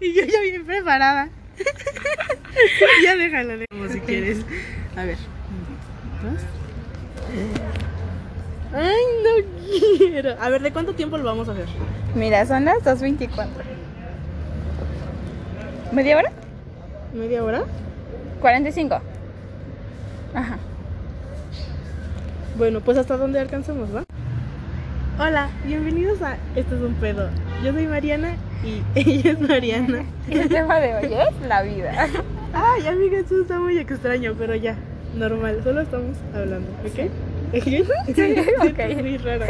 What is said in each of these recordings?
Y yo ya bien preparada. ya déjalo, como si quieres. A ver. Ay, no quiero. A ver, ¿de cuánto tiempo lo vamos a hacer? Mira, son las 2.24. ¿Media hora? ¿Media hora? 45. Ajá. Bueno, pues hasta dónde alcanzamos, ¿va? Hola, bienvenidos a Esto es un pedo. Yo soy Mariana y ella es Mariana. El tema de hoy es la vida. Ay, amiga, esto está muy extraño, pero ya, normal, solo estamos hablando, ¿ok? Sí, ok. Es muy raro.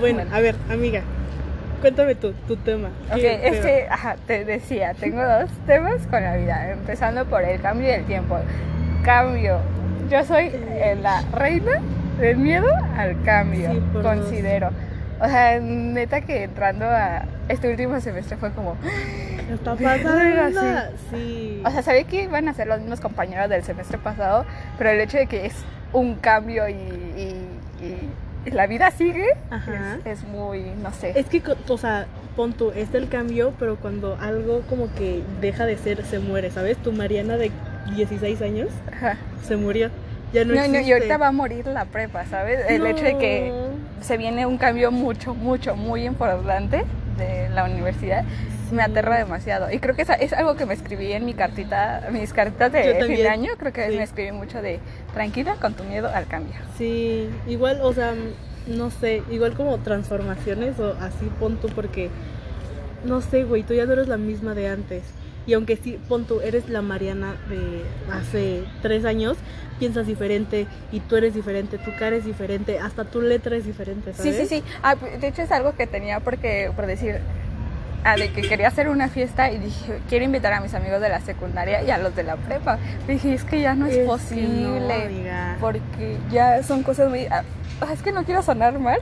Bueno, Bueno. a ver, amiga, cuéntame tú, tu tema. Ok, ¿Qué es que, ajá, te decía, tengo dos temas con la vida, empezando por el cambio del tiempo. Cambio. Yo soy eh, la reina del miedo al cambio, Sí, dos. O sea, neta que entrando a este último semestre fue como, Está pasando. Sí. o sea, sabía que iban a ser los mismos compañeros del semestre pasado, pero el hecho de que es un cambio y, y- la vida sigue es, es muy, no sé. Es que, o sea, pon tú, está el cambio, pero cuando algo como que deja de ser, se muere, ¿sabes? Tu Mariana de 16 años Ajá. se murió. Ya no, No, no, y ahorita va a morir la prepa, ¿sabes? El hecho de que. Se viene un cambio mucho, mucho, muy importante de la universidad me aterra demasiado. Y creo que es algo que me escribí en mi cartita, mis cartitas de fin de año, creo que Sí. me escribí mucho de tranquila con tu miedo al cambio. Sí, igual, o sea, no sé, igual como transformaciones o así, pon tú, porque, no sé, güey, tú ya no eres la misma de antes. Y aunque sí, pon tú, eres la Mariana de hace tres años, piensas diferente y tú eres diferente, tu cara es diferente, hasta tu letra es diferente, Sí, ¿sabes? sí, sí. Ah, de hecho es algo que tenía porque, por decir, ah, de que quería hacer una fiesta y dije, quiero invitar a mis amigos de la secundaria y a los de la prepa. Dije, es que ya no es, posible. no, porque ya son cosas muy... ah, es que no quiero sonar mal,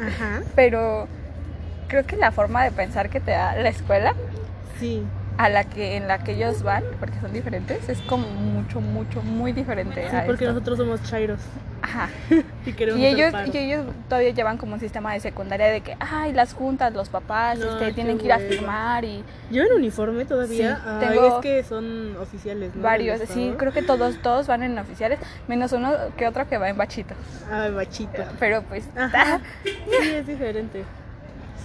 Ajá, pero creo que la forma de pensar que te da la escuela sí. A la que en la que ellos van, porque son diferentes, es como mucho, mucho, muy diferente. Sí, a porque esto. nosotros somos chairos Ajá. y queremos Y ellos, y ellos todavía llevan como un sistema de secundaria de que, ay, las juntas, los papás, No, este, tienen que ir a firmar y ¿Llevan uniforme todavía? Sí, tengo es que son oficiales, ¿no? Varios, sí, creo que todos, todos van en oficiales, menos uno que otro que va en bachito. Ay, bachita. Pero pues, Ajá. Sí, es diferente.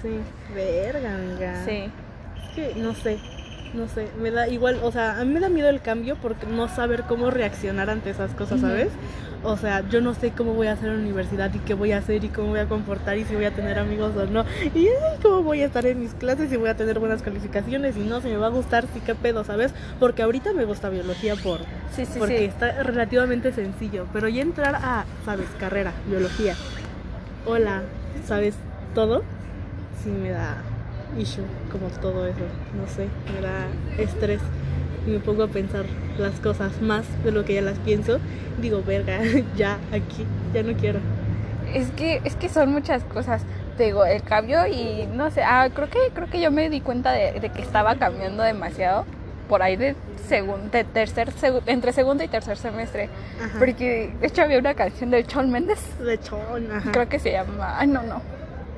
Sí. Verga, amiga. sí. Es que no sé. No sé. Me da igual. O sea, a mí me da miedo el cambio porque no saber cómo reaccionar ante esas cosas. ¿sabes? O sea, yo no sé cómo voy a hacer en la universidad y qué voy a hacer y cómo voy a comportar y si voy a tener amigos o no. Y cómo voy a estar en mis clases y voy a tener buenas calificaciones y no, si me va a gustar, sí, qué pedo, ¿sabes? Porque ahorita me gusta biología por, Sí, sí, porque sí. está relativamente sencillo. Pero ya entrar a, ¿sabes? Carrera, biología. Hola, ¿sabes todo? Sí me da issue, como todo eso. No sé, me da estrés. Y me pongo a pensar las cosas más de lo que ya las pienso. Digo, verga, ya aquí, ya no quiero. Es que, es que son muchas cosas. Te digo, el cambio y no sé, ah, creo que, creo que yo me di cuenta de, de que estaba cambiando demasiado por ahí de, segun- de tercer, segu- entre segundo y tercer semestre. Ajá. Porque de hecho había una canción de Shawn Mendes, De chon, ajá. creo que se llama, ay no, no,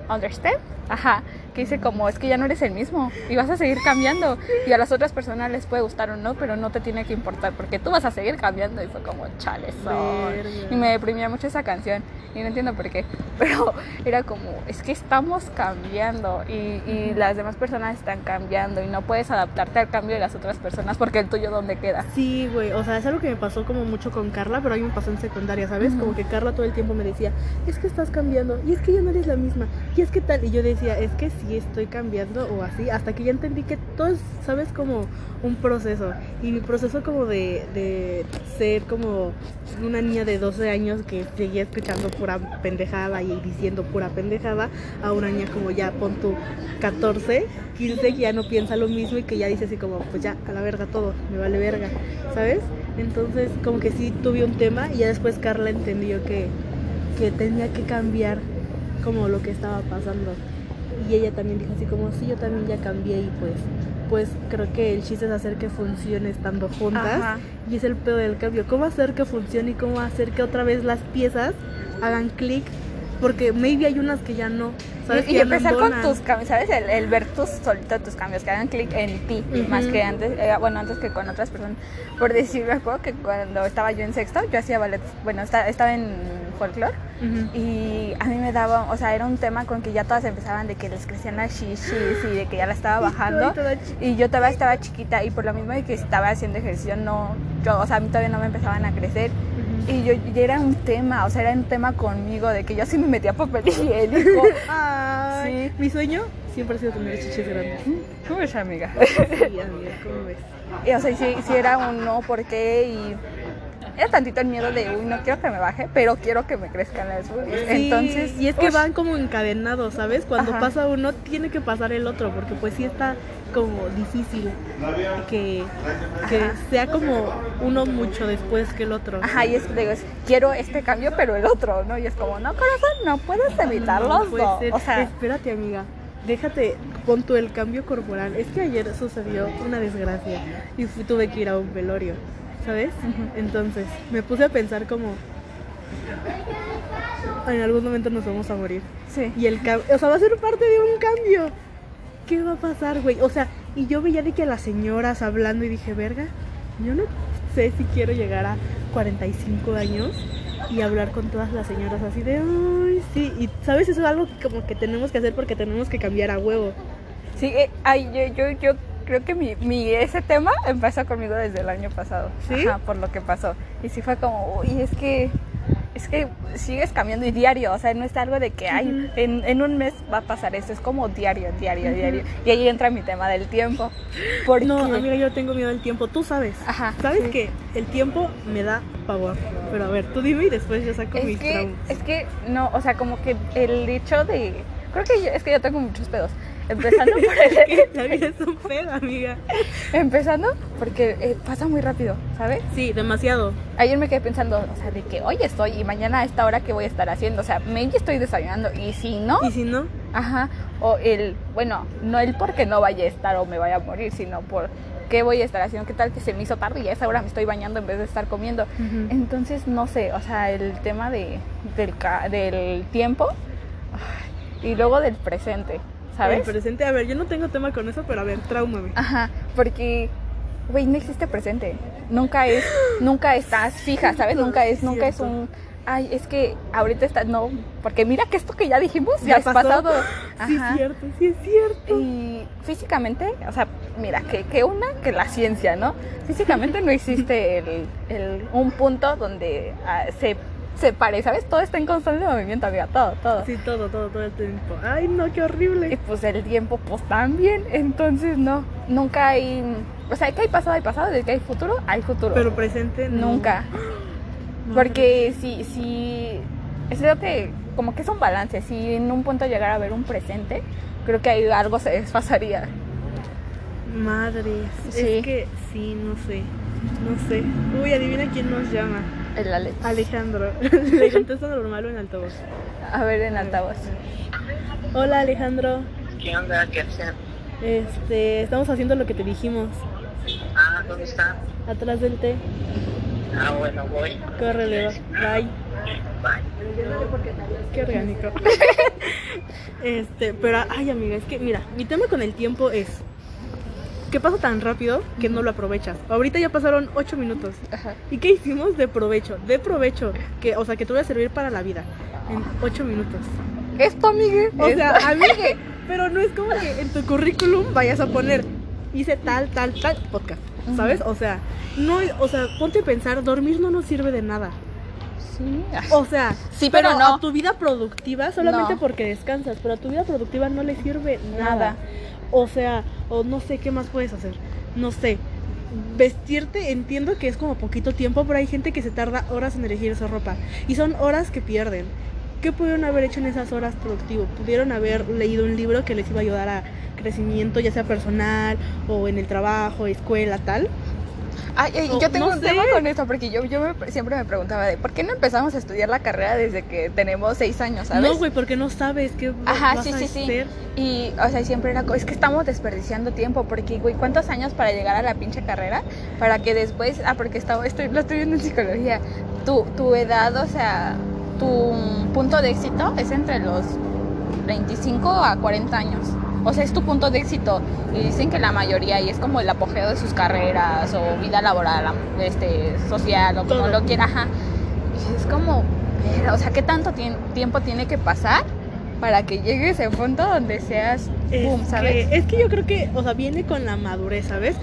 Understand, ajá, que dice como es que ya no eres el mismo y vas a seguir cambiando y a las otras personas les puede gustar o no, pero no te tiene que importar porque tú vas a seguir cambiando y fue como chale son". Verga. y me deprimía mucho esa canción y no entiendo por qué, pero era como es que estamos cambiando y, y las demás personas están cambiando y no puedes adaptarte al cambio de las otras personas porque el tuyo dónde queda. Sí, güey, o sea, es algo que me pasó como mucho con Carla, pero a mí me pasó en secundaria, ¿sabes? Como que Carla todo el tiempo me decía, es que estás cambiando, y es que ya no eres la misma, y es que tal, y yo decía, es que sí estoy cambiando o así, hasta que ya entendí que todo es, ¿sabes? Como un proceso, y mi proceso como de, de ser como una niña de 12 años que seguía escuchando pura pendejada y diciendo pura pendejada, a una niña como ya pon tu 14, 15 que ya no piensa lo mismo y que ya dice así como, pues ya, a la verga todo, me vale verga, ¿sabes? Entonces como que sí tuve un tema y ya después Carla entendió que, que tenía que cambiar como lo que estaba pasando. Y ella también dijo así como, sí, yo también ya cambié y pues, pues creo que el chiste es hacer que funcione estando juntas. Ajá. Y es el pedo del cambio. ¿Cómo hacer que funcione y cómo hacer que otra vez las piezas hagan clic Porque maybe hay unas que ya no. ¿sabes? Y, empezar con tus cambios, ¿sabes? El, el ver tus solito tus cambios, que hagan clic en ti, más que antes, eh, bueno, antes que con otras personas. Por decir, me acuerdo que cuando estaba yo en sexto, yo hacía ballet, bueno, esta- estaba en folclore. Y a mí me daba, o sea, era un tema con que ya todas empezaban de que les crecían las shishis y de que ya la estaba bajando. Y yo todavía estaba chiquita y por lo mismo de que estaba haciendo ejercicio, no, yo, o sea, a mí todavía no me empezaban a crecer. Y yo, ya era un tema, o sea, era un tema conmigo de que yo sí me metía papel higiénico. Ay, Sí. mi sueño siempre ha sido tener chiches grandes. ¿Cómo ves, amiga? Sí, amiga, ¿cómo ves? Y, o sea, sí, sí era un no, ¿por qué? Y era tantito el miedo de, uy, no quiero que me baje, pero quiero que me crezcan las boobies. Sí, Entonces, y es que van como encadenados, ¿sabes? Cuando Ajá. pasa uno, tiene que pasar el otro, porque pues sí está como difícil que, que sea como uno mucho después que el otro. Ajá, y es que digo, es, quiero este cambio, pero el otro, ¿no? Y es como, no, corazón, no puedes evitar No puede dos. ser. O sea, Espérate, amiga. Déjate, pon tú el cambio corporal. Es que ayer sucedió una desgracia y fu- tuve que ir a un velorio, ¿sabes? Entonces me puse a pensar como en algún momento nos vamos a morir. sí. Y el o sea, va a ser parte de un cambio. ¿Qué va a pasar, güey? O sea, y yo veía de que las señoras hablando y dije, verga, yo no sé si quiero llegar a 45 años y hablar con todas las señoras así de, ay, sí. Y, ¿sabes? Eso es algo que como que tenemos que hacer porque tenemos que cambiar a huevo. Sí, eh, ay, yo, yo, yo creo que mi, mi, ese tema empezó conmigo desde el año pasado. ¿Sí? Ajá, por lo que pasó. Y sí fue como, uy, es que, es que sigues cambiando y diario. O sea, no es algo de que, ay, Ujú. en, en un mes va a pasar esto. Es como diario, diario, Ujú. diario. Y ahí entra mi tema del tiempo. Porque, No, amiga, yo tengo miedo al tiempo. Tú sabes. Ajá, ¿Sabes sí. que el tiempo me da pavor? Pero a ver, tú dime y después yo saco Es mis que, traumas. es que, no, o sea, como que el hecho de... Creo que yo, es que yo tengo muchos pedos. Empezando por el, La vida es un pedo, amiga. Empezando porque eh, pasa muy rápido, ¿sabes? Sí, demasiado. Ayer me quedé pensando, o sea, de que hoy estoy y mañana a esta hora qué voy a estar haciendo. O sea, maybe estoy desayunando y si no, Y si no, ajá. O el, bueno, no el porque no vaya a estar o me vaya a morir, sino por qué voy a estar haciendo. ¿Qué tal que se me hizo tarde y a esa hora me estoy bañando en vez de estar comiendo? Entonces, no sé, o sea, el tema de, del, del tiempo y luego del presente, ¿sabes? El presente, a ver, yo no tengo tema con eso, pero a ver, traumame. Ajá, porque, güey, no existe presente. Nunca es, nunca estás fija, ¿sabes? Nunca es, nunca es un, ay, es que ahorita está, no, porque mira que esto que ya dijimos ya, ¿Ya es pasó? pasado. Sí, es cierto, sí es cierto. Y físicamente, o sea, mira, que, que una, que la ciencia, ¿no? Físicamente no existe el, el- un punto donde ah, se separe, ¿sabes? Todo está en constante movimiento, amiga, todo, todo. Sí, todo, todo, todo el tiempo. Ay, no, qué Y horrible. pues el tiempo, pues también. Entonces, no, nunca hay. O sea, que hay pasado, hay pasado. De que hay futuro, hay futuro. Pero presente, no. nunca. No. Porque si, si. Es lo que. Como que es un balance. Si en un punto llegara a haber un presente, creo que ahí algo se desfasaría. Madres. Sí. Es que sí, no sé. No sé. Uy, adivina quién nos llama. El Alex. Alejandro. Le contesto normal o en altavoz. A ver, en altavoz. Hola, Alejandro. ¿Qué onda? ¿Qué hacen? Este, estamos haciendo lo que te dijimos. Ah, ¿dónde está? Atrás del té. Ah, bueno, voy. Córrele. Bye. Bye. Qué orgánico. este, pero ay amiga, es que mira, mi tema con el tiempo es que pasa tan rápido que no lo aprovechas. Ahorita ya pasaron 8 minutos. Ajá. ¿Y qué hicimos de provecho? De provecho, que o sea, que te voy a servir para la vida en 8 minutos. Esto, amigue. O sea, esto. amigue, pero no es como que en tu currículum vayas a poner hice tal, tal, tal podcast, ¿sabes? O sea, no, o sea, ponte a pensar, dormir no nos sirve de nada. Sí. O sea, Sí, pero no. a tu vida productiva solamente No. porque descansas, pero a tu vida productiva no le sirve nada. Nada. O sea, o no sé qué más puedes hacer. No sé. Vestirte, entiendo que es como poquito tiempo, pero hay gente que se tarda horas en elegir esa ropa. Y son horas que pierden. ¿Qué pudieron haber hecho en esas horas productivo? Pudieron haber leído un libro que les iba a ayudar a crecimiento, ya sea personal o en el trabajo, escuela, tal. Ay, yo tengo no un sé. tema con esto porque yo, yo me- siempre me preguntaba de por qué no empezamos a estudiar la carrera desde que tenemos seis años, ¿sabes? No, güey, porque no sabes qué Ajá, vas sí, a sí, sí. Y, o sea, siempre era, es que estamos desperdiciando tiempo, porque, güey, ¿cuántos años para llegar a la pinche carrera? Para que después, ah, porque estaba, estoy, lo estoy viendo en psicología, tu, tu edad, o sea, tu punto de éxito es entre los 25 a 40 años. O sea, es tu punto de éxito. Y dicen que la mayoría, y es como el apogeo de sus carreras o vida laboral, este, social o como Todo. lo quiera. Ajá. Y es como, pero, o sea, ¿qué tanto tiempo tiene que pasar para que llegue ese punto donde seas Es boom, ¿sabes? Que, es que yo creo que, o sea, viene con la madurez, ¿sabes?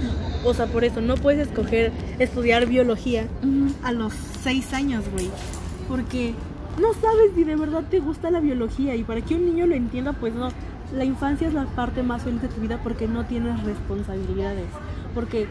O sea, por eso no puedes escoger estudiar biología a los seis años, güey. Porque no sabes si de verdad te gusta la biología y para que un niño lo entienda, pues no. La infancia es la parte más feliz de tu vida porque no tienes responsabilidades. Porque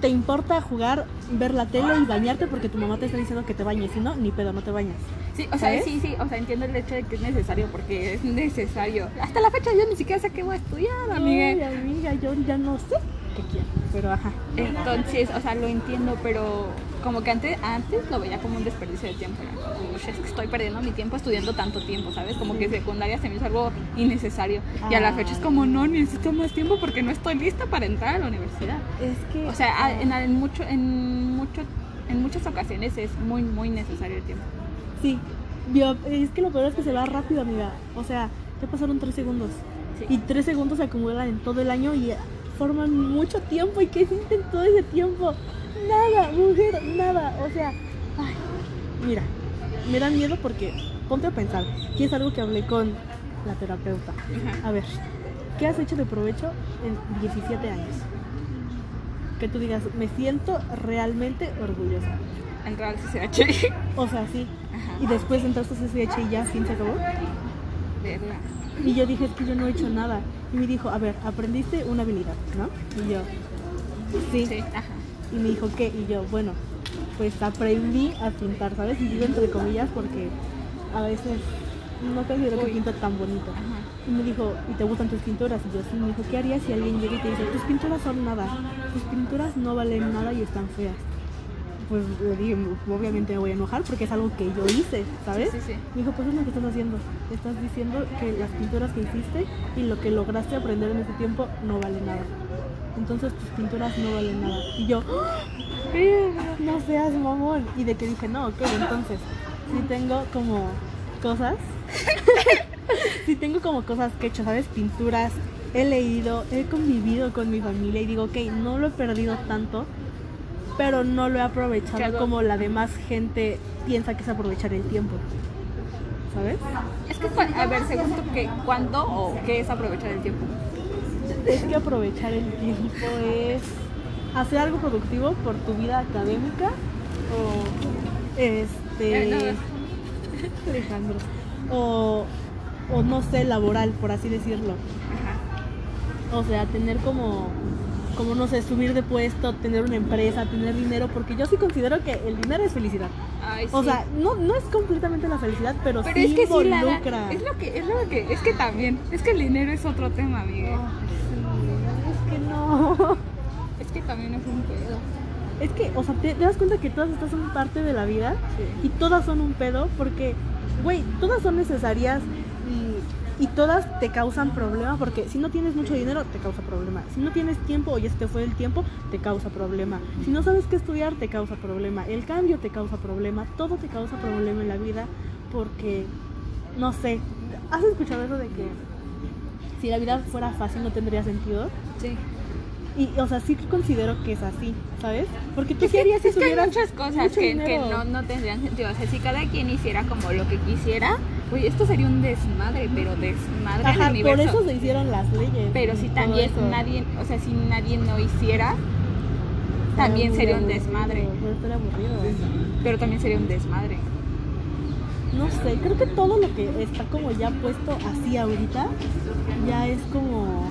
te importa jugar, ver la tele y bañarte porque tu mamá te está diciendo que te bañes. Si no, ni pedo, no te bañas. Sí, o sea, ¿Sabes? sí, sí, o sea, entiendo el hecho de que es necesario porque es necesario. Hasta la fecha yo ni siquiera sé qué voy a estudiar, amiga. Ay, amiga, yo ya no sé qué quiero. Pero ajá. Entonces, o sea, lo entiendo, pero como que antes, antes lo veía como un desperdicio de tiempo. Era como, "Ush, es que estoy perdiendo mi tiempo estudiando tanto tiempo, ¿sabes? Como que secundaria se me hizo algo innecesario. Y a la fecha es como, no, necesito más tiempo porque no estoy lista para entrar a la universidad. Es que. O sea, en, en mucho, en, mucho, en muchas ocasiones es muy, muy necesario el tiempo. Sí, bio- es que lo peor es que se va rápido, amiga. O sea, ya pasaron tres segundos. Sí. Y tres segundos se acumulan en todo el año y forman mucho tiempo. ¿Y hiciste en todo ese tiempo? Nada, mujer, nada. O sea, ay, mira, me da miedo porque ponte a pensar. Y es algo que hablé con la terapeuta. Ajá. A ver, ¿qué has hecho de provecho en 17 años? Que tú digas, me siento realmente orgullosa. Entrar al CCH. O sea, sí. Ajá. Y después entraste a CCH y ya, fin, se acabó. Verla. Y yo dije, es que yo no he hecho nada. Y me dijo, a ver, aprendiste una habilidad, ¿no? Y yo, sí. Sí, ajá. Y me dijo, ¿qué? Y yo, bueno, pues aprendí a pintar, ¿sabes? Y digo entre comillas porque a veces no considero que pinto tan bonito. Ajá. Y me dijo, ¿y te gustan tus pinturas? Y yo, sí. Me dijo, ¿qué harías si alguien llega y te dice, tus pinturas son nada? Tus pinturas no valen nada y están feas. Pues le dije, obviamente me voy a enojar porque es algo que yo hice, ¿sabes? Sí, sí. Me dijo, pues es lo que estás haciendo. Estás diciendo que las pinturas que hiciste y lo que lograste aprender en ese tiempo no vale nada. Entonces tus pinturas no valen nada. Y yo, ¡Ah! no seas mamón. Y de que dije, no, ok, entonces, sí tengo como cosas. sí tengo como cosas que he hecho, ¿sabes? Pinturas, he leído, he convivido con mi familia y digo, ok, no lo he perdido tanto, pero no lo he aprovechado Claro. como la demás gente piensa que es aprovechar el tiempo. ¿Sabes? Es que, a ver, según tú, ¿qué, ¿cuándo o qué es aprovechar el tiempo? Es que aprovechar el tiempo es hacer algo productivo por tu vida académica o este Eh, no. Alejandro o, o no sé laboral por así decirlo Ajá. o sea tener como como no sé subir de puesto tener una empresa tener dinero porque yo sí considero que el dinero es felicidad. Ay, o sí. sea no no es completamente la felicidad pero, pero sí es que sí la da- involucra. Es lo que es lo que es que también es que el dinero es otro tema amiga Ay, sí, es que no. Es que también es un pedo. Es que, o sea, te, te das cuenta que todas estas son parte de la vida y todas son un pedo porque, güey, todas son necesarias y, todas te causan problema porque si no tienes mucho dinero te causa problema. Si no tienes tiempo o ya se te fue el tiempo te causa problema. Si no sabes qué estudiar te causa problema. El cambio te causa problema. Todo te causa problema en la vida porque, no sé, ¿has escuchado eso de que si la vida fuera fácil no tendría sentido? sí Y, o sea, sí considero que es así, ¿sabes? Porque tú es qué que, harías si es que hay muchas cosas que, no, no tendrían sentido. O sea, si cada quien hiciera como lo que quisiera, oye, esto sería un desmadre, pero desmadre Ajá, por eso se hicieron las leyes. Pero si también nadie, o sea, si nadie no hiciera, también sería un desmadre. Pero aburrido. Pero también sería un desmadre. No sé, creo que todo lo que está como ya puesto así ahorita, ya es como,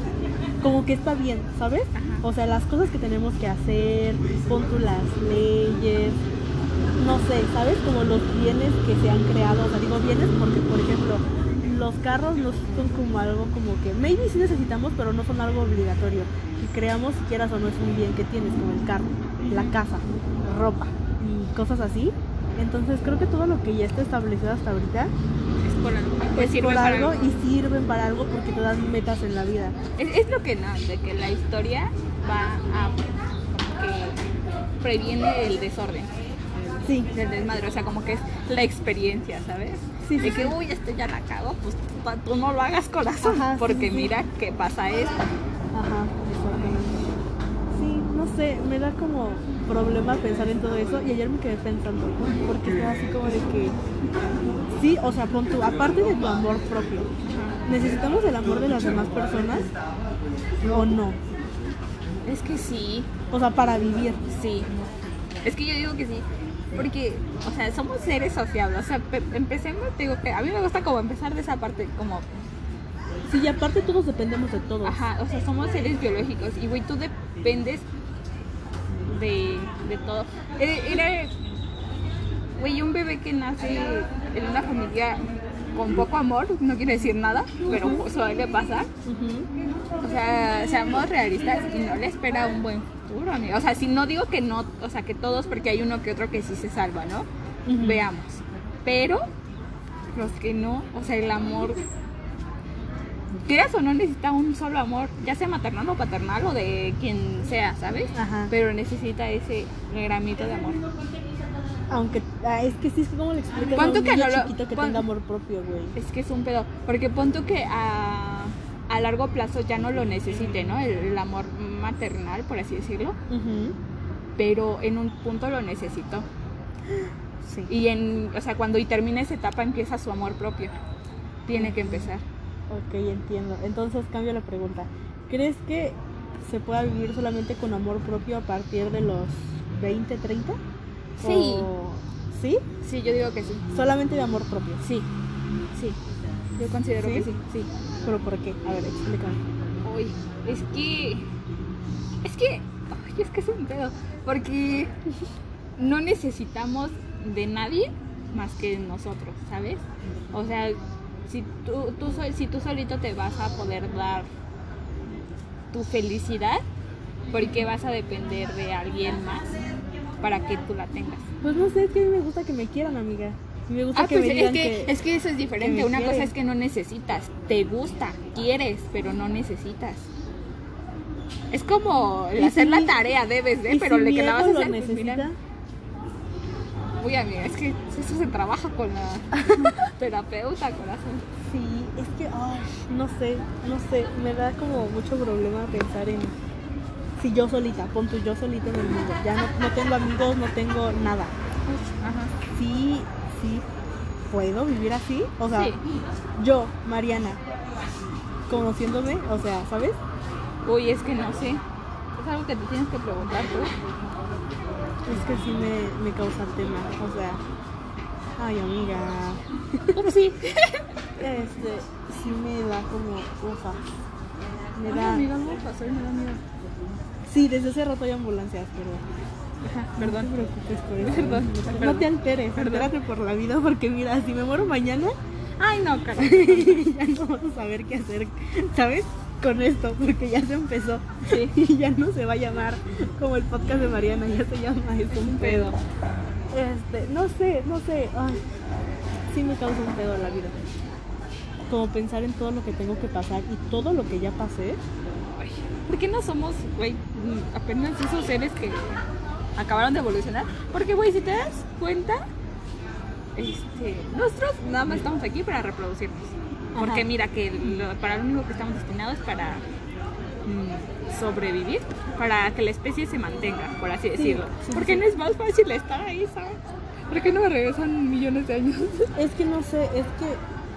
como que está bien, ¿sabes? Ajá. O sea, las cosas que tenemos que hacer, pon tú las leyes, no sé, ¿sabes? Como los bienes que se han creado, o sea, digo bienes porque, por ejemplo, los carros no son como algo como que, maybe sí necesitamos, pero no son algo obligatorio. Y creamos, si quieras o no, es un bien que tienes, como el carro, la casa, ropa y cosas así. Entonces creo que todo lo que ya está establecido hasta ahorita Es por algo. pues es por para algo y sirven para algo porque te dan metas en la vida. Es, es lo que no, de que la historia va a que previene el desorden. Sí. del desmadre, o sea, como que es la experiencia, ¿sabes? Sí, sí, de que, sí. uy, este ya la cago, pues tú, no lo hagas corazón, Ajá, porque mira que pasa esto. Ajá, exactamente. Sí, no sé, me da como problema pensar en todo eso y ayer me quedé pensando, porque estaba así como de que, sí, o sea, pon tú, aparte de tu amor propio, ¿necesitamos el amor de las demás personas o no? Es que sí, O sea, para vivir. sí. Es que yo digo que sí, porque, o sea, somos seres sociables, o sea, pe- empecemos, te digo que a mí me gusta como empezar de esa parte, como Sí, y aparte todos dependemos de todos. Ajá, o sea, somos seres biológicos y, güey, tú dependes de, de todo. Era, güey, un bebé que nace en una familia con poco amor, no quiere decir nada, pero suele pasar. O sea, seamos realistas y no le espera un buen futuro. O sea, si no digo que no, o sea, que todos, porque hay uno que otro que sí se salva, ¿no? Veamos. Pero los que no, o sea, el amor, quieras o no, necesita un solo amor, ya sea maternal o paternal o de quien sea, ¿sabes? Ajá. Pero necesita ese gramito de amor. Aunque, ah, es que sí, es como le explicas a un que niño no lo- chiquito que pon- tenga amor propio, güey. Es que es un pedo, porque pon tú que a, a largo plazo ya no lo necesite, ¿no? El, el amor maternal, por así decirlo, pero en un punto lo necesitó. Sí. Y en, o sea, cuando y termina esa etapa empieza su amor propio. Tiene que empezar. Ok, entiendo. Entonces cambio la pregunta. ¿Crees que se pueda vivir solamente con amor propio a partir de los 20, 30? Sí. ¿O- ¿Sí? Sí, yo digo que sí. Solamente de amor propio. Sí, sí. Yo considero ¿Sí? que sí, sí. ¿Pero por qué? A ver, explícame. Uy, es que. Es que. Ay, es que es un pedo. Porque no necesitamos de nadie más que nosotros, ¿sabes? O sea, si tú, tú, si tú solito te vas a poder dar tu felicidad, ¿por qué vas a depender de alguien más para que tú la tengas? Pues no sé, es que a mí me gusta que me quieran, amiga. Me gusta Ah, que pues me es que, que... es que eso es diferente. Una cosa es que no necesitas, te gusta, quieres, pero no necesitas. Es como el ¿Y hacer si la mi- tarea, debes de, ¿y pero si le que la vas a hacer, pues, necesita? Uy, amiga, es que eso se trabaja con la terapeuta, corazón. Sí, es que, ay, no sé, no sé, me da como mucho problema pensar en si yo solita, pon tú yo solita en el mundo, ya no, no tengo amigos, no tengo nada. Ajá. Sí, sí, puedo vivir así, o sea, Sí. yo, Mariana, conociéndome, o sea, ¿sabes? Uy, es que no sé. Es algo que te tienes que preguntar tú. Es que sí me, me causa tema, o sea, ay amiga, sí. este, sí me da como, ufa, me Ay, da, amiga, algo pasó y me da miedo. sí, desde hace rato hay ambulancias, pero... Ajá, No perdón. te preocupes por eso. Perdón, no, te alteres, Perdón. altérate por la vida porque mira, si me muero mañana, Ay, no, carajo. ya no vamos a saber qué hacer, ¿sabes? Con esto, porque ya se empezó. Sí. Y ya no se va a llamar como el podcast de Mariana, ya se llama Es un pedo. Este, no sé, no sé. Ay, sí me causa un pedo la vida. Como pensar en todo lo que tengo que pasar y todo lo que ya pasé. Ay, ¿Por qué no somos, güey, apenas esos seres que acabaron de evolucionar? Porque, güey, si te das cuenta, este, nosotros nada más estamos aquí para reproducirnos. Porque Ajá. mira que lo- para lo único que estamos destinados es para mm, sobrevivir, para que la especie se mantenga, por así decirlo. sí, Porque sí. no es más fácil estar ahí, ¿sabes? ¿Por qué no me regresan millones de años? Es que no sé, es que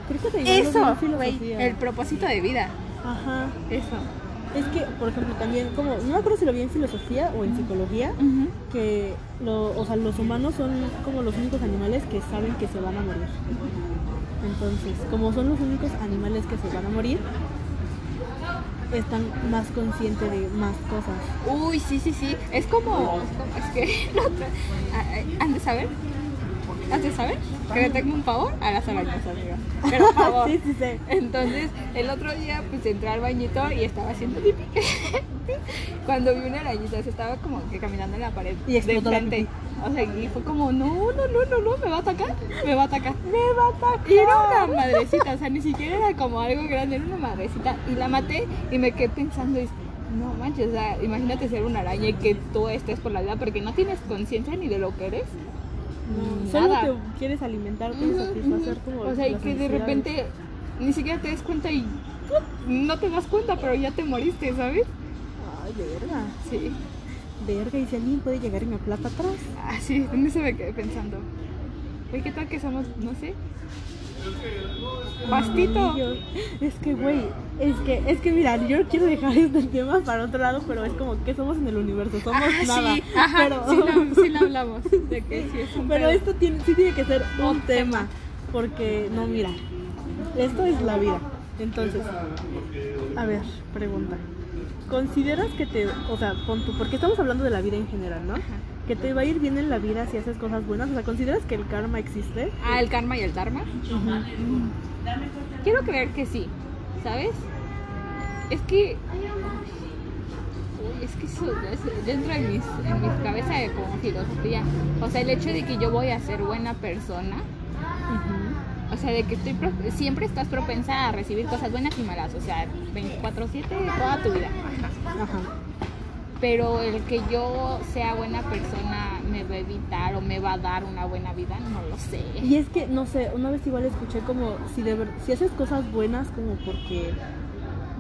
creo que te Eso, güey, el propósito de vida. Ajá. Eso. Es que, por ejemplo, también, como, no me acuerdo si lo vi en filosofía o en psicología, que lo, o sea, los humanos son como los únicos animales que saben que se van a morir. Entonces, como son los únicos animales que se van a morir, están más conscientes de más cosas. Uy, sí, sí, sí. Es como. Es, como- es que. no ah, ah, ¿Han de saber? ¿Has de saber? Que le tengo un pavor a las arañas, amiga. Pero pavor. sí, sí, sí. Entonces, el otro día, pues entré al bañito y estaba haciendo pipí. Cuando vi una arañita, se estaba como que caminando en la pared. Y la frente. O sea, y fue como, no, no, no, no, no, me va a atacar, me va a atacar. Me va a atacar. Y era una madrecita, o sea, ni siquiera era como algo grande, era una madrecita. Y la maté y me quedé pensando, no manches, o sea, imagínate ser una araña y que tú estés por la vida porque no tienes conciencia ni de lo que eres. No, ni solo nada. te quieres alimentarte y satisfacer como O sea, y que de repente ni siquiera te des cuenta y no te das cuenta, pero ya te moriste, ¿sabes? Ay, verga. Sí. Verga, y si alguien puede llegar y me aplasta atrás. Ah, sí, en eso me quedé pensando. Oye, ¿qué tal que somos, no sé? Pastito. Es que, güey, es que, es que mira, yo quiero dejar este tema para otro lado, pero es como que somos en el universo, somos Ah, nada. sí, ajá, pero, sí, lo, sí lo hablamos. De que sí es un pero pedo. esto tiene, sí tiene que ser un Un tema. tema, porque, no, mira, esto es la vida. Entonces, a ver, pregunta. ¿Consideras que te, o sea, pon tú, porque estamos hablando de la vida en general, ¿no? Ajá. Que te va a ir bien en la vida si haces cosas buenas, o sea, ¿consideras que el karma existe? Ah, el karma y el dharma. Quiero creer que sí, ¿sabes? Es que. Uy, es que eso es dentro de mis, en mi cabeza de como filosofía. O sea, el hecho de que yo voy a ser buena persona. Ujú. O sea, de que estoy pro- siempre estás propensa a recibir cosas buenas y malas. O sea, 24-7 toda tu vida. Ajá. Pero el que yo sea buena persona me va a evitar o me va a dar una buena vida, no lo sé. Y es que, no sé, una vez igual escuché como si de ver- si haces cosas buenas como porque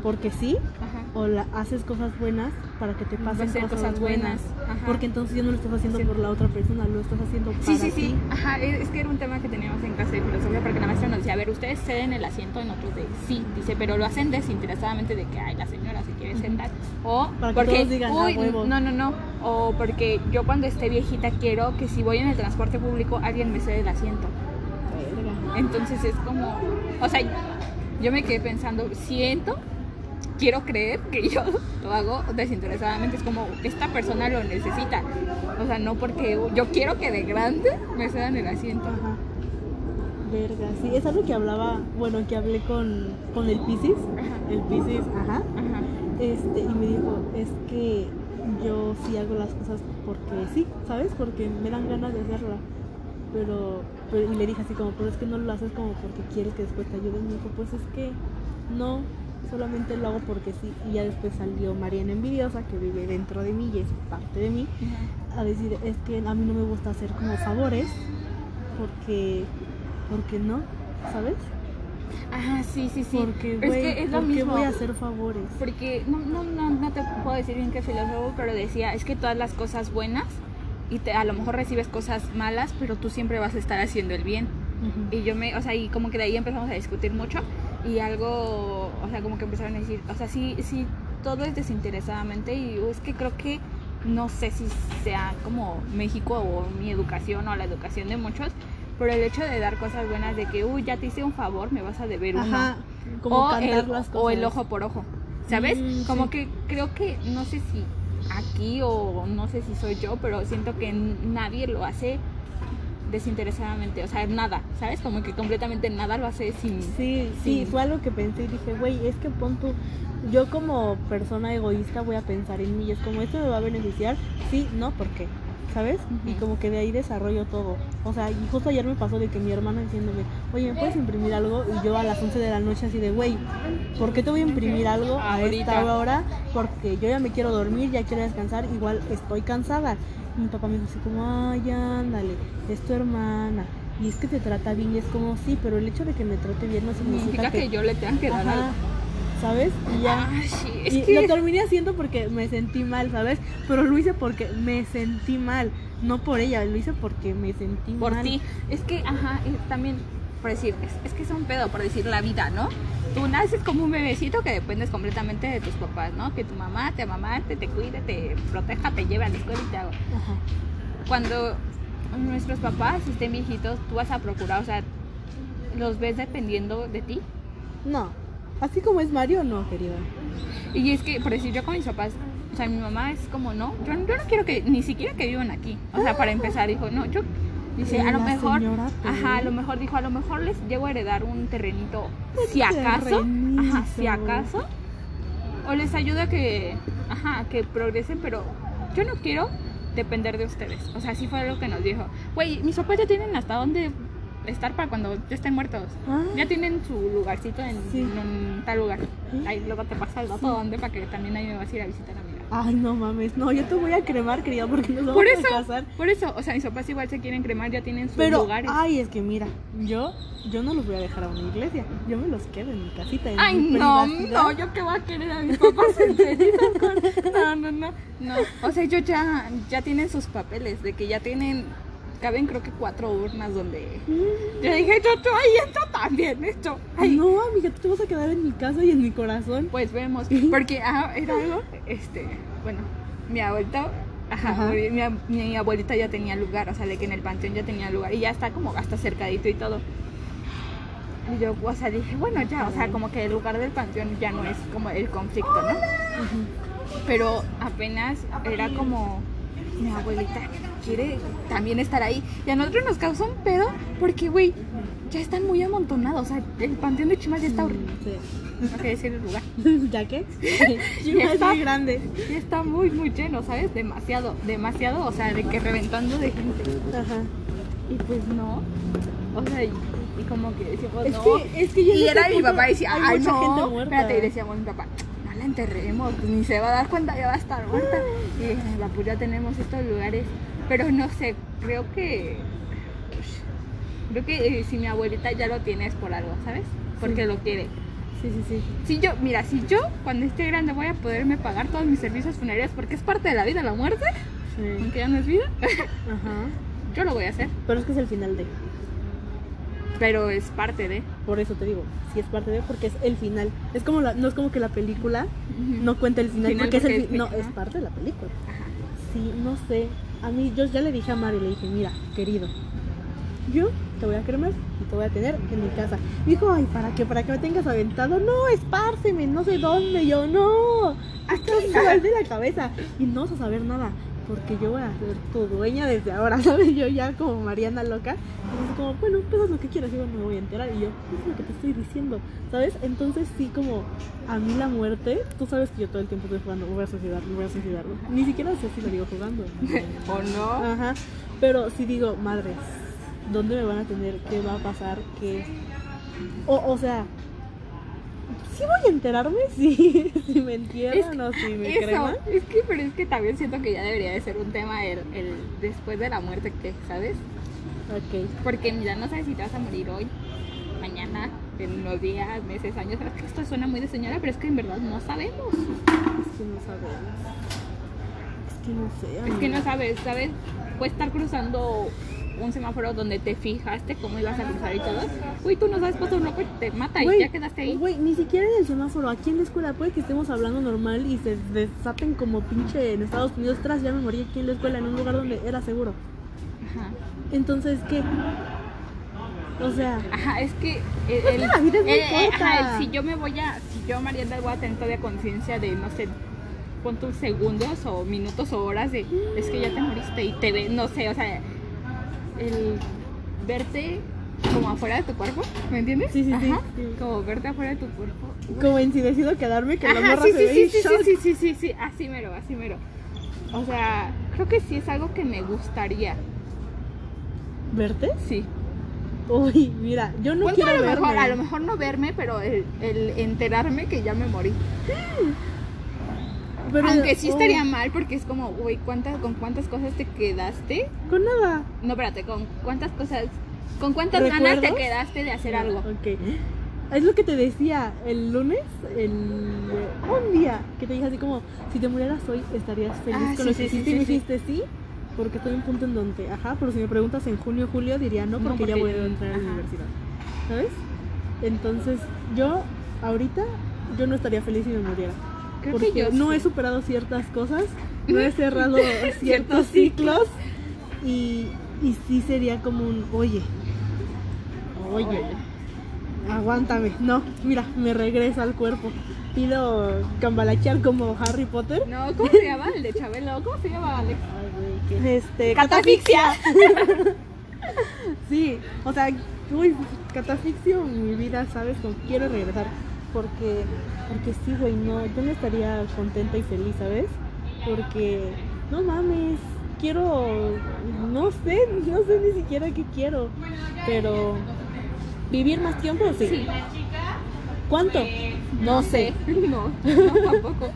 porque sí, Ajá. o la, haces cosas buenas para que te pasen cosas, cosas buenas. buenas. Porque entonces ya no lo estás haciendo Sí. por la otra persona, lo estás haciendo para Sí, sí, ti. sí. Ajá, es que era un tema que teníamos en clase de filosofía porque la maestra nos decía, a ver, ustedes ceden el asiento en otros de sí, dice, pero lo hacen desinteresadamente de que, ay, la señora se quiere sentar. O Para que porque, todos digan, "A uy, huevo". no, no, no. O porque yo cuando esté viejita quiero que si voy en el transporte público alguien me cede el asiento. Entonces es como, o sea, yo me quedé pensando, siento, quiero creer que yo lo hago desinteresadamente, es como, esta persona lo necesita. O sea, no porque yo quiero que de grande me cedan el asiento. Ajá. Verga, sí, es algo que hablaba, bueno, que hablé con, con el Piscis, Ajá. el Piscis, ajá, Ajá. este, y me dijo, es que yo sí hago las cosas porque sí, ¿sabes? Porque me dan ganas de hacerla. Pero, pero- y le dije así como, pero es que no lo haces como porque quieres que después te ayuden. Y me dijo, pues es que no, solamente lo hago porque sí. Y ya después salió Mariana Envidiosa, que vive dentro de mí y es parte de mí, a decir, es que a mí no me gusta hacer como favores porque, porque no, ¿sabes? Ajá, sí, sí, sí. Porque, es que es lo ¿por qué mismo. voy a hacer favores? Porque no, no, no, no te puedo decir bien qué filósofo, pero decía, es que todas las cosas buenas y te, a lo mejor recibes cosas malas, pero tú siempre vas a estar haciendo el bien. Y yo me, o sea, y como que de ahí empezamos a discutir mucho y algo, o sea, como que empezaron a decir, o sea, sí, sí, todo es desinteresadamente y es que creo que no sé si sea como México o mi educación o la educación de muchos, pero el hecho de dar cosas buenas de que, uy, ya te hice un favor, me vas a deber uno. Ajá, como o, cantar el, las cosas. o el ojo por ojo, ¿sabes? Mm, como sí. que creo que, no sé si aquí o no sé si soy yo, pero siento que nadie lo hace desinteresadamente, o sea, nada, ¿sabes? Como que completamente nada lo hace sin... Sí, sí, Sí. fue algo que pensé y dije, güey, es que pon tú, yo como persona egoísta voy a pensar en mí, y es como, ¿esto me va a beneficiar? Sí, no, ¿por qué? ¿Sabes? Y como que de ahí desarrollo todo. O sea, y justo ayer me pasó de que mi hermana diciéndome, oye, ¿me puedes imprimir algo? Y yo a las 11 de la noche así de, güey, ¿por qué te voy a imprimir algo a esta hora? Porque yo ya me quiero dormir, ya quiero descansar, igual estoy cansada. Mi papá me dijo así como, ay, ándale, es tu hermana. Y es que te trata bien, y es como, sí, pero el hecho de que me trate bien no significa, Significa que yo le tenga que dar algo. ¿sabes? Y ya. Ah, sí, es y que... lo terminé haciendo porque me sentí mal, ¿sabes? Pero lo hice porque me sentí mal, no por ella, lo hice porque me sentí por mal. ti. Es que, ajá, y también, por decir, es, es que es un pedo, por decir la vida, ¿no? Tú naces como un bebecito que dependes completamente de tus papás, ¿no? Que tu mamá te amamante, te cuide, te proteja, te lleve a la escuela y te hago. Ajá. Cuando nuestros papás estén viejitos, tú vas a procurar, o sea, los ves dependiendo de ti. No, así como es Mario, no, querida. Y es que, por decir, yo con mis papás, o sea, mi mamá es como, no, yo, yo no quiero que, ni siquiera que vivan aquí. O sea, para empezar, dijo, no, yo, dice, a lo mejor, ajá, a lo mejor, dijo, a lo mejor les llego a heredar un terrenito, si acaso, ajá, si acaso, o les ayuda a que, ajá, que progresen, pero yo no quiero depender de ustedes. O sea, así fue lo que nos dijo. Güey, mis papás ya tienen hasta dónde estar para cuando ya estén muertos. Ah, Ya tienen su lugarcito en, Sí. en tal lugar. Ahí luego te pasa el dato Sí. dónde para que también ahí me vas a ir a visitar a Ay, no mames, no, yo te voy a cremar, querida, porque nos vamos Por a casar. por eso, o sea, mis papás igual se quieren cremar, ya tienen sus Pero, lugares. ay, es que mira, yo, yo no los voy a dejar a una iglesia, yo me los quedo en mi casita. En Ay, mi no, privacidad. no, yo qué voy a querer a mis papás con... No, no, no, no. O sea, ellos ya, ya tienen sus papeles, de que ya tienen, caben creo que cuatro urnas donde... Yo dije, yo, yo, ay, esto también, esto. Ay, No, amiga, tú te vas a quedar en mi casa y en mi corazón. Pues vemos, porque ah, era algo, este, bueno, mi abuelita, ajá, mi- mi abuelita ya tenía lugar, o sea, de que en el panteón ya tenía lugar y ya está como hasta cercadito y todo. Y yo, o sea, dije, bueno, ya, o sea, como que el lugar del panteón ya no es como el conflicto, ¿no? Pero apenas era como mi abuelita quiere también estar ahí. Y a nosotros nos causó un pedo porque, güey, ya están muy amontonados. O sea, el panteón de Chimal ya está horrible. Sí. No decir el lugar. ¿Ya qué? Yo es muy grande. Ya está muy, muy lleno, ¿sabes? Demasiado, demasiado, o sea, de que reventando de gente. Ajá. Y pues no. O sea, y, y como que decíamos, Es no. que, es que yo y era este mi papá decía, hay ay, mucha no. gente muerta. Espérate, y decíamos mi papá, la enterremos, pues ni se va a dar cuenta, ya va a estar muerta. Y dije, "Va, pues ya tenemos estos lugares. Pero no sé, creo que. Creo que eh, si mi abuelita ya lo tiene es por algo, ¿sabes? Porque Sí. lo quiere. Sí, sí, sí. Si yo, mira, si yo cuando esté grande voy a poderme pagar todos mis servicios funerarios porque es parte de la vida la muerte, Sí. aunque ya no es vida, Ajá. yo lo voy a hacer. Pero es que es el final de. Pero es parte de. Por eso te digo, sí es parte de, porque es el final. Es como la, no es como que la película no cuenta el final, Final porque es el es- no, es parte de la película. Ajá. Sí, no sé. A mí, yo ya le dije a Mario, le dije, mira, querido, yo te voy a cremar y te voy a tener en mi casa. Dijo, ay, ¿para qué? ¿Para que me tengas aventado? No, espárceme, no sé dónde. Y Yo, no, aquí sal de la cabeza. Y no vas a saber nada, porque yo voy a ser tu dueña desde ahora, ¿sabes? Yo ya como Mariana loca. Y es como, bueno, pues haz lo que quieras, yo me voy a enterar. Y yo, es lo que te estoy diciendo, ¿sabes? Entonces sí, como a mí la muerte, tú sabes que yo todo el tiempo estoy jugando, me voy a suicidar, me voy a suicidar. Ni siquiera sé si lo digo jugando. ¿O no? Ajá, pero si digo, madres, ¿dónde me van a tener? ¿Qué va a pasar? ¿Qué? O, o sea, ¿sí voy a enterarme si, si me entierran o si me Eso, creman? es que, pero es que también siento que ya debería de ser un tema el, el después de la muerte, que, ¿sabes? Ok, Porque mira, no sabes si te vas a morir hoy, mañana, en unos días, meses, años. Creo que esto suena muy de señora, pero es que en verdad no sabemos. es que no sabemos. Es que no sé. Es que no sabes, ¿sabes? Puedes estar cruzando un semáforo donde te fijaste cómo ibas a cruzar y todo. Uy, tú no sabes, pasa un loco y te mata y ya quedaste ahí. Güey, ni siquiera en el semáforo, aquí en la escuela, puede que estemos hablando normal y se desaten como pinche en Estados Unidos. Tras, ya me morí aquí en la escuela, en un lugar donde era seguro. Ajá. Entonces, ¿qué? O sea, Ajá, es que el, Pues la vida es muy corta. ajá, el si yo me voy a, si yo Mariana voy a tener todavía conciencia de, no sé, cuántos segundos o minutos o horas de, es que ya te moriste y te ve, no sé, o sea, el verte como afuera de tu cuerpo, ¿me entiendes? Sí, sí, Ajá, sí. Como verte afuera de tu cuerpo. como en si decido quedarme, que la Ajá, morra sí, se sí, ve sí, sí, shock. sí, sí, sí, sí, sí, así mero, así mero. O sea, creo que sí es algo que me gustaría, ¿Verte? sí. Uy, mira, yo no quiero a lo verme. mejor, a lo mejor no verme, pero el, el enterarme que ya me morí. Pero- Aunque sí oh, estaría mal porque es como, güey, ¿cuántas, ¿con cuántas cosas te quedaste? Con nada. No, espérate, ¿con cuántas cosas, con cuántas ganas te quedaste de hacer algo? Ok. Es lo que te decía el lunes, el, un día que te dije así como, si te murieras hoy, estarías feliz Ah, con sí, lo sí, que sí, hiciste sí, y me sí. dijiste sí, porque estoy en un punto en donde, ajá, pero si me preguntas en junio, julio, diría no, No, porque, ya voy a entrar a la universidad, ¿sabes? Entonces, yo, ahorita, yo no estaría feliz si me muriera. Creo porque que yo no sí. he superado ciertas cosas, no he cerrado ciertos ciclos y, y sí sería como un, oye, oye, aguántame, no, mira, me regresa al cuerpo, pido cambalachear como Harry Potter. No, ¿cómo se llama? El de Chabelo, ¿cómo se llama, Alex? Este, Catafixia. Sí, o sea, uy, catafixio mi vida, ¿sabes? Como quiero regresar. Porque, porque sí, güey, no, yo no estaría contenta y feliz, ¿sabes? Porque, no mames, quiero, no sé, no sé ni siquiera qué quiero. Pero, vivir más tiempo, sí. Sí. ¿Cuánto? No sé. No, no, tampoco.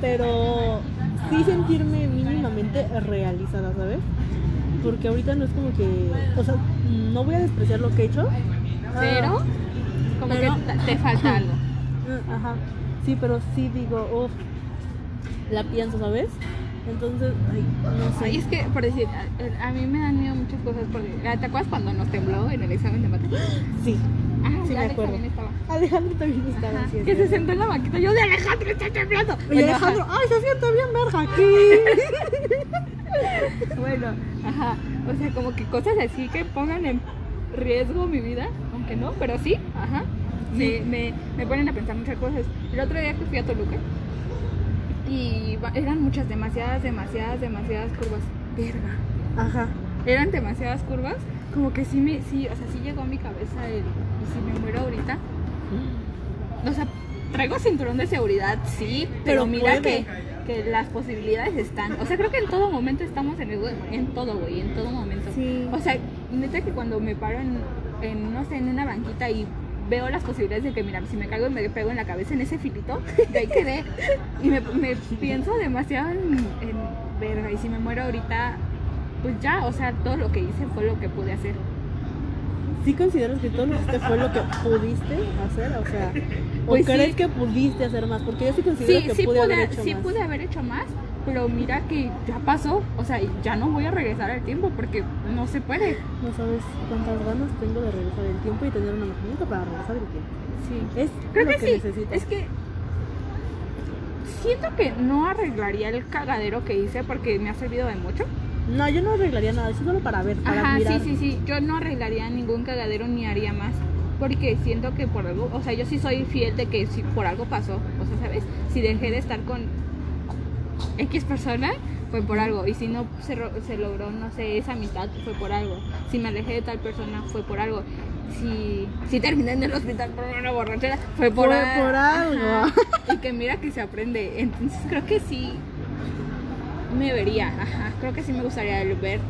pero sí sentirme mínimamente realizada, ¿sabes? Porque ahorita no es como que, o sea, no voy a despreciar lo que he hecho. Pero, Ah, como pero- que te falta algo. Ah, Ajá, sí, pero sí digo, uff, la pienso, ¿sabes? Entonces, ay, no sé. Ay, es que, por decir, a, a mí me dan miedo muchas cosas. Porque, ¿Te acuerdas cuando nos tembló en el examen de mate? Sí, Ah, Sí, me acuerdo. también estaba. Alejandro también estaba Ajá, que se sentó en la banquita. Yo de Alejandro está temblando. Bueno, ajá. Alejandro, ay, se siente bien verga aquí. Bueno, ajá. O sea, como que cosas así que pongan en riesgo mi vida, no, pero sí, ajá. Me, me, me ponen a pensar muchas cosas. El otro día que fui a Toluca y eran muchas, demasiadas, demasiadas, demasiadas curvas. Verga. Ajá. Eran demasiadas curvas. Como que sí me, sí, o sea, sí llegó a mi cabeza el, y si me muero ahorita. O sea, traigo cinturón de seguridad, sí, pero, Pero mira que, que las posibilidades están. O sea, creo que en todo momento estamos en morir, en todo, güey, en todo momento. Sí. O sea, neta que cuando me paro en, en, no sé, en una banquita y veo las posibilidades de que, mira, si me caigo y me pego en la cabeza en ese filito, de ahí quedé. Y me, me pienso demasiado en, en verga. Y si me muero ahorita, pues ya, o sea, todo lo que hice fue lo que pude hacer. ¿Sí consideras que todo lo que hiciste fue lo que pudiste hacer? O sea, ¿o Pues sí. crees que pudiste hacer más? Porque yo sí considero Sí, que sí pude pude, haber hecho sí más. pude haber hecho más, pero mira que ya pasó, o sea, ya no voy a regresar al tiempo porque no se puede. No sabes cuántas ganas tengo de regresar el tiempo y tener una maquinita para regresar el tiempo. Sí. Es Creo lo que, que, sí, necesito. es que siento que no arreglaría el cagadero que hice porque me ha servido de mucho. No, yo no arreglaría nada, eso solo para ver, para Ajá, mirar. sí, sí, sí, yo no arreglaría ningún cagadero ni haría más. Porque siento que por algo, o sea, yo sí soy fiel de que si por algo pasó, o sea, ¿sabes? Si dejé de estar con X persona, fue por algo. Y si no se, se logró, no sé, esa amistad, fue por algo. Si me alejé de tal persona, fue por algo. Si, si terminé en el hospital por una borrachera, fue por, Fue por algo. Ajá. Y que mira que se aprende. Entonces creo que sí me vería. Ajá. Creo que sí me gustaría ver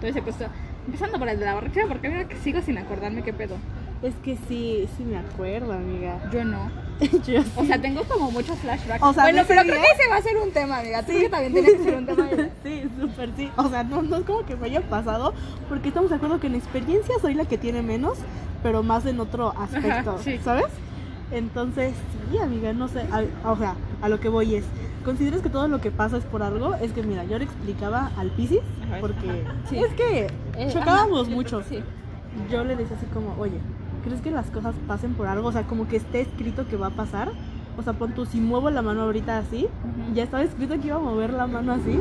todo ese puesto. Empezando por el de la borrachera, porque mira que sigo sin acordarme qué pedo. Es que sí, sí me acuerdo, amiga. Yo no. Yo O sí. sea, tengo como muchos flashbacks. O sea, bueno, pero creo que ese va a ser un tema, amiga. Tú que también tiene que ser un tema. Sí, súper sí. O sea, no, no es como que me haya pasado, porque estamos de acuerdo que en experiencia soy la que tiene menos, pero más en otro aspecto, Ajá, sí. ¿sabes? Entonces, sí, amiga, no sé, a- o sea, a lo que voy es, ¿consideras que todo lo que pasa es por algo? Es que mira, yo le explicaba al Piscis, Ajá, porque ajá, sí. es que Eh, chocábamos ajá, sí, mucho. Sí. Yo le decía así como, oye, ¿crees que las cosas pasen por algo? O sea, como que esté escrito que va a pasar. O sea, pon tú, si muevo la mano ahorita así, ya estaba escrito que iba a mover la mano así.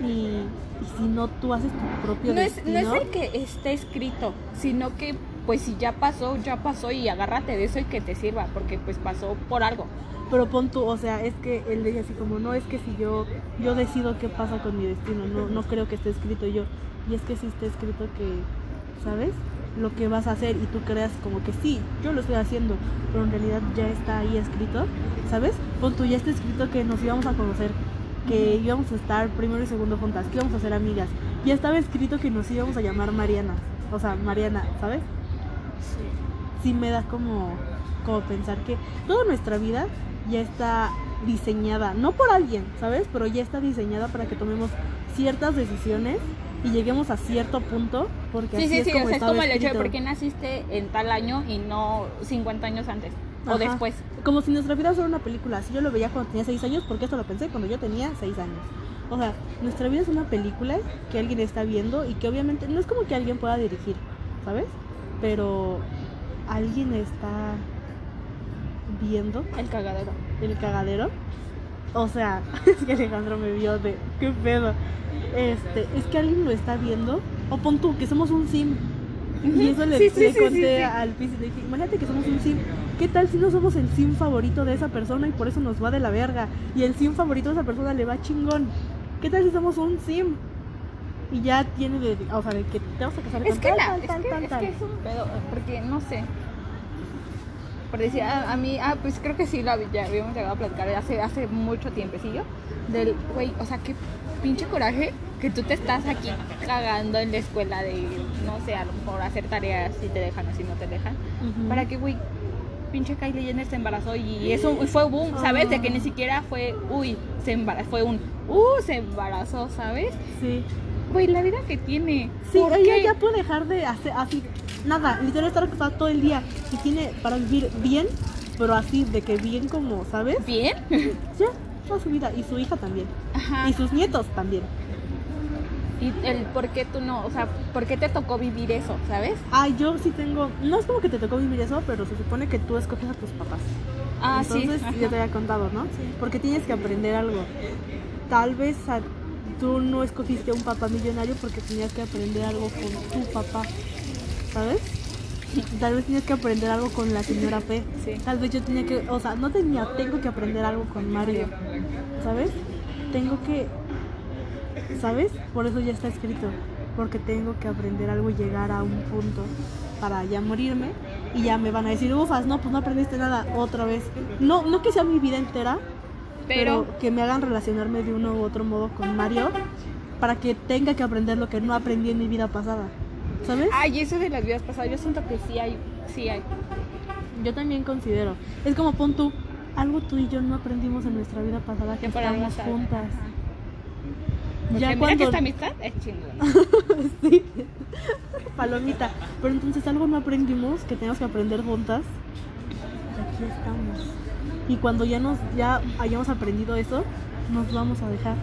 Y, y si no, tú haces tu propio No es, destino. no es el que esté escrito, sino que pues si ya pasó, ya pasó y agárrate de eso y que te sirva, porque pues pasó por algo. Pero pon tú, o sea, es que él decía así como, no, es que si yo yo decido qué pasa con mi destino, no, no creo que esté escrito yo. Y es que si está escrito que, ¿sabes? Lo que vas a hacer y tú creas como que sí, yo lo estoy haciendo, pero en realidad ya está ahí escrito, ¿sabes? Pon tú, ya está escrito que nos íbamos a conocer, que íbamos a estar primero y segundo juntas, que íbamos a ser amigas. Ya estaba escrito que nos íbamos a llamar Mariana, o sea, Mariana, ¿sabes? sí me da como, como pensar que toda nuestra vida ya está diseñada, no por alguien, ¿sabes? Pero ya está diseñada para que tomemos ciertas decisiones y lleguemos a cierto punto, porque Sí, así sí, es sí, como o sea, es como el hecho de por qué naciste en tal año y no 50 años antes o Ajá. después. Como si nuestra vida fuera una película. Si yo lo veía cuando tenía 6 años, porque esto lo pensé cuando yo tenía 6 años. O sea, nuestra vida es una película que alguien está viendo y que obviamente no es como que alguien pueda dirigir, ¿sabes? Pero alguien está viendo El cagadero. el cagadero. O sea, es que Alejandro me vio de qué pedo. Este, es que alguien lo está viendo. O pon tú, que somos un sim. Y eso le, Sí, sí, le sí, conté al Pis y le dije, imagínate que somos un sim. ¿Qué tal si no somos el sim favorito de esa persona y por eso nos va de la verga? Y el sim favorito de esa persona le va chingón. ¿Qué tal si somos un sim? Y ya tiene de, o sea, de que te vas a casar Es con que, tal, la, tal, es, tal, que, tal, es tal. que es un pedo, porque no sé. Por decir, a, a mí, ah, pues creo que sí, hab- ya habíamos llegado a platicar hace, hace mucho tiempecillo. Del, güey, o sea, qué pinche coraje que tú te estás aquí cagando en la escuela de, no sé, a lo mejor hacer tareas si te dejan o si no te dejan. Para que, güey, pinche Kylie Jenner se embarazó y eso fue boom, ¿sabes? De que ni siquiera fue, uy, se embarazó, fue un, uh, se embarazó, ¿sabes? Sí. Güey, la vida que tiene. Sí, ¿por ella ya puede dejar de hacer así, nada, literal estar acostada todo el día y tiene para vivir bien, pero así, de que bien como, ¿sabes? Bien. Ya, toda su vida, y su hija también, Ajá. y sus nietos también. Y el por qué tú no, o sea, por qué te tocó vivir eso, ¿sabes? Ay, yo sí tengo, no es como que te tocó vivir eso, pero se supone que tú escoges a tus papás. Ah, Entonces, sí. ya ajá. te había contado, ¿no? Porque tienes que aprender algo. Tal vez a- tú no escogiste a un papá millonario porque tenías que aprender algo con tu papá, ¿sabes? Tal vez tienes que aprender algo con la señora P. Sí. Tal vez yo tenía que, o sea, no tenía, tengo que aprender algo con Mario, ¿sabes? Tengo que, ¿sabes? Por eso ya está escrito, porque tengo que aprender algo y llegar a un punto para ya morirme y ya me van a decir, ufas, no, pues no aprendiste nada otra vez. No, no que sea mi vida entera, pero, Pero, que me hagan relacionarme de uno u otro modo con Mario para que tenga que aprender lo que no aprendí en mi vida pasada, ¿sabes? ay, eso de las vidas pasadas, yo siento que sí hay, sí hay. Yo también considero. Es como pon tú, algo tú y yo no aprendimos en nuestra vida pasada que estamos las- juntas. Ajá. Porque Ya mira cuando que esta amistad es chingona. sí. Palomita. Pero entonces algo no aprendimos que tenemos que aprender juntas. Aquí estamos. Y cuando ya nos ya hayamos aprendido eso, nos vamos a dejar.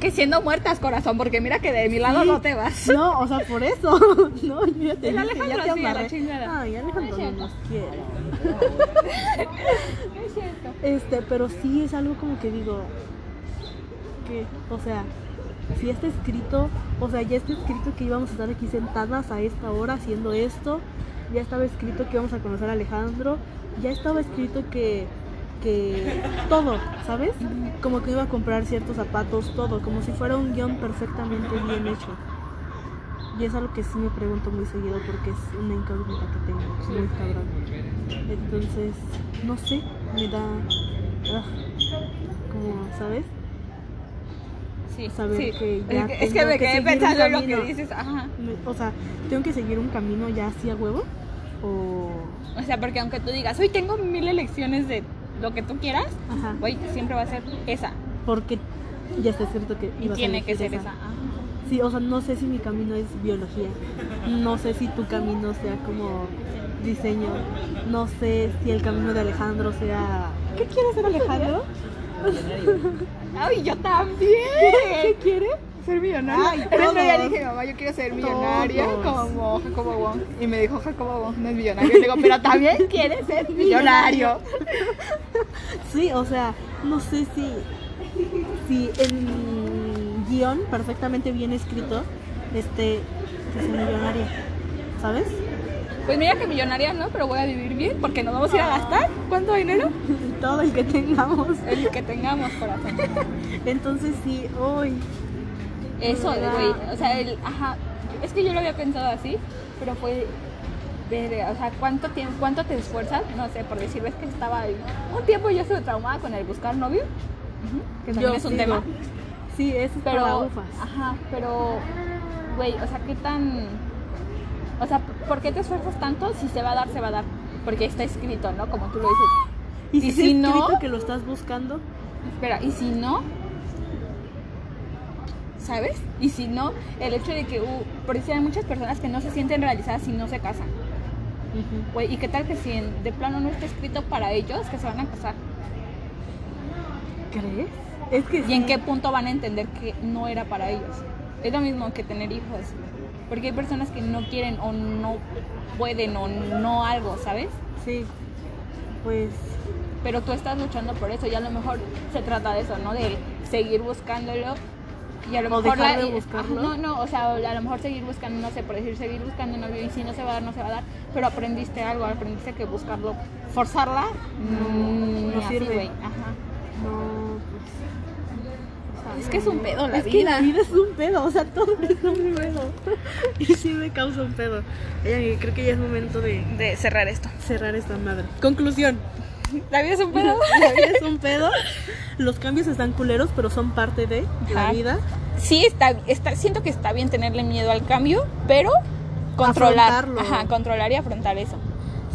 Que siendo muertas, corazón, porque mira que de mi lado Sí. no te vas. No, o sea, por eso. No, yo ya te dije, Alejandro ya te sí, a la chingada. Ay, Alejandro no nos quiere. No es cierto. Este, pero sí es algo como que digo que, o sea, si está escrito, o sea, ya está escrito que íbamos a estar aquí sentadas a esta hora haciendo esto, ya estaba escrito que íbamos a conocer a Alejandro, ya estaba escrito que que todo, ¿sabes? Como que iba a comprar ciertos zapatos, todo, como si fuera un guion perfectamente bien hecho. Y es algo que sí me pregunto muy seguido porque es una incógnita que tengo, muy cabrón. Entonces, no sé, me da. ah, como, ¿sabes? Sí, Saber sí. que ya es, que, que me que quedé un pensando en lo que dices. Ajá. O sea, ¿tengo que seguir un camino ya así a huevo? O. O sea, porque aunque tú digas, hoy tengo mil elecciones de lo que tú quieras, güey, siempre va a ser esa. Porque ya está escrito que Y tiene que ser esa. Sí, o sea, no sé si mi camino es biología. No sé si tu camino sea como diseño. No sé si el camino de Alejandro sea. ¿Qué quiere ser Alejandro? Ay, yo también. ¿Qué quiere? Ser. Ay, El otro día todos. dije, mamá, yo quiero ser millonaria Todos. como Jacobo Wong. Y me dijo, Jacobo Wong no es millonario. Le digo, pero también quiere ser millonario. Sí, o sea, no sé si, si en guion perfectamente bien escrito esté que sea millonaria, ¿sabes? Pues mira que millonaria no, pero voy a vivir bien porque nos vamos a ir a gastar. ¿Cuánto dinero? Todo el que tengamos. El que tengamos, corazón. Entonces sí, hoy. Eso, güey. O sea, el, ajá. Es que yo lo había pensado así, pero fue. o sea, ¿cuánto, tiempo, ¿cuánto te esfuerzas? No sé, por decir, ves que estaba ahí. Un tiempo yo estuve traumada con el buscar novio. Que también es un tema. Sí, es para Pero, ufas. ajá, pero, güey, o sea, ¿qué tan. O sea, ¿por qué te esfuerzas tanto? Si se va a dar, se va a dar. Porque está escrito, ¿no? Como tú lo dices. Y si, y está si no- escrito que lo estás buscando, Espera, ¿y si no? ¿Sabes? Y si no, el hecho de que, uh, por eso hay muchas personas que no se sienten realizadas si no se casan. ¿y qué tal que si en- de plano no está escrito para ellos que se van a casar? ¿crees? Es que ¿Y en qué punto van a entender que no era para ellos? Es lo mismo que tener hijos. Porque hay personas que no quieren o no pueden o no algo, ¿sabes? Sí, pues Pero tú estás luchando por eso y a lo mejor se trata de eso, ¿no? De seguir buscándolo y a lo O mejor... dejar la- de y- buscarlo. ajá, no, no, o sea, a lo mejor seguir buscando, no sé, por decir seguir buscando novio y si no se va a dar, no se va a dar, pero aprendiste algo, aprendiste que buscarlo, forzarla, mm, no así, sirve. ajá. no, pues. o sea, Es que es un pedo la es que vida. la vida es un pedo, o sea, todo es un pedo. Y sí me causa un pedo. Creo que ya es momento de De cerrar esto. cerrar esta madre. Conclusión. La vida es un pedo. La vida es un pedo. Los cambios están culeros, pero son parte de la Ajá. vida. Sí, está, está, siento que está bien tenerle miedo al cambio, pero controlar, Afrontarlo. ajá, controlar y afrontar eso.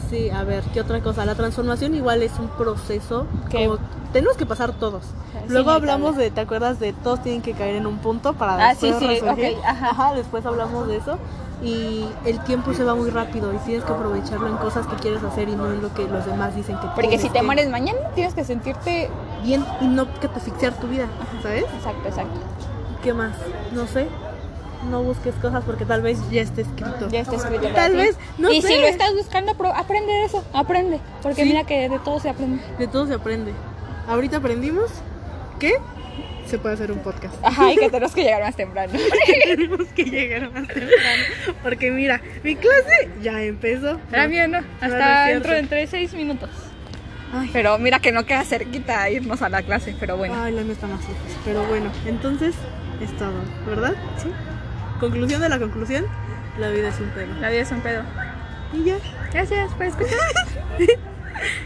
Sí, a ver, ¿qué otra cosa? La transformación igual es un proceso Que- tenemos que pasar todos. Sí, Luego hablamos de, ¿te acuerdas de todos tienen que caer en un punto para Ah, sí, después sí, resurgir? ok, ajá. después hablamos de eso y el tiempo se va muy rápido y tienes que aprovecharlo en cosas que quieres hacer y no en lo que los demás dicen que Porque si te mueres mañana, tienes que sentirte. bien y no que te asfixiar tu vida, ¿sabes? Exacto, exacto. ¿Qué más? No sé. No busques cosas porque tal vez ya esté escrito. Ya está escrito. Tal vez, no y sé. si lo estás buscando, aprende de eso. Aprende. Porque Sí. mira que de todo se aprende. De todo se aprende. Ahorita aprendimos que se puede hacer un podcast. Ajá, y que tenemos que llegar más temprano. Tenemos que llegar más temprano. Porque mira, mi clase ya empezó. Era bien, ¿no? Hasta dentro de entre seis minutos. Ay, Pero mira que no queda cerquita irnos a la clase, pero bueno. ay, la mía está más lejos. Pero bueno, entonces es todo, ¿verdad? Sí. Conclusión de la conclusión: la vida es un pedo. La vida es un pedo. Y ya. Gracias por escuchar.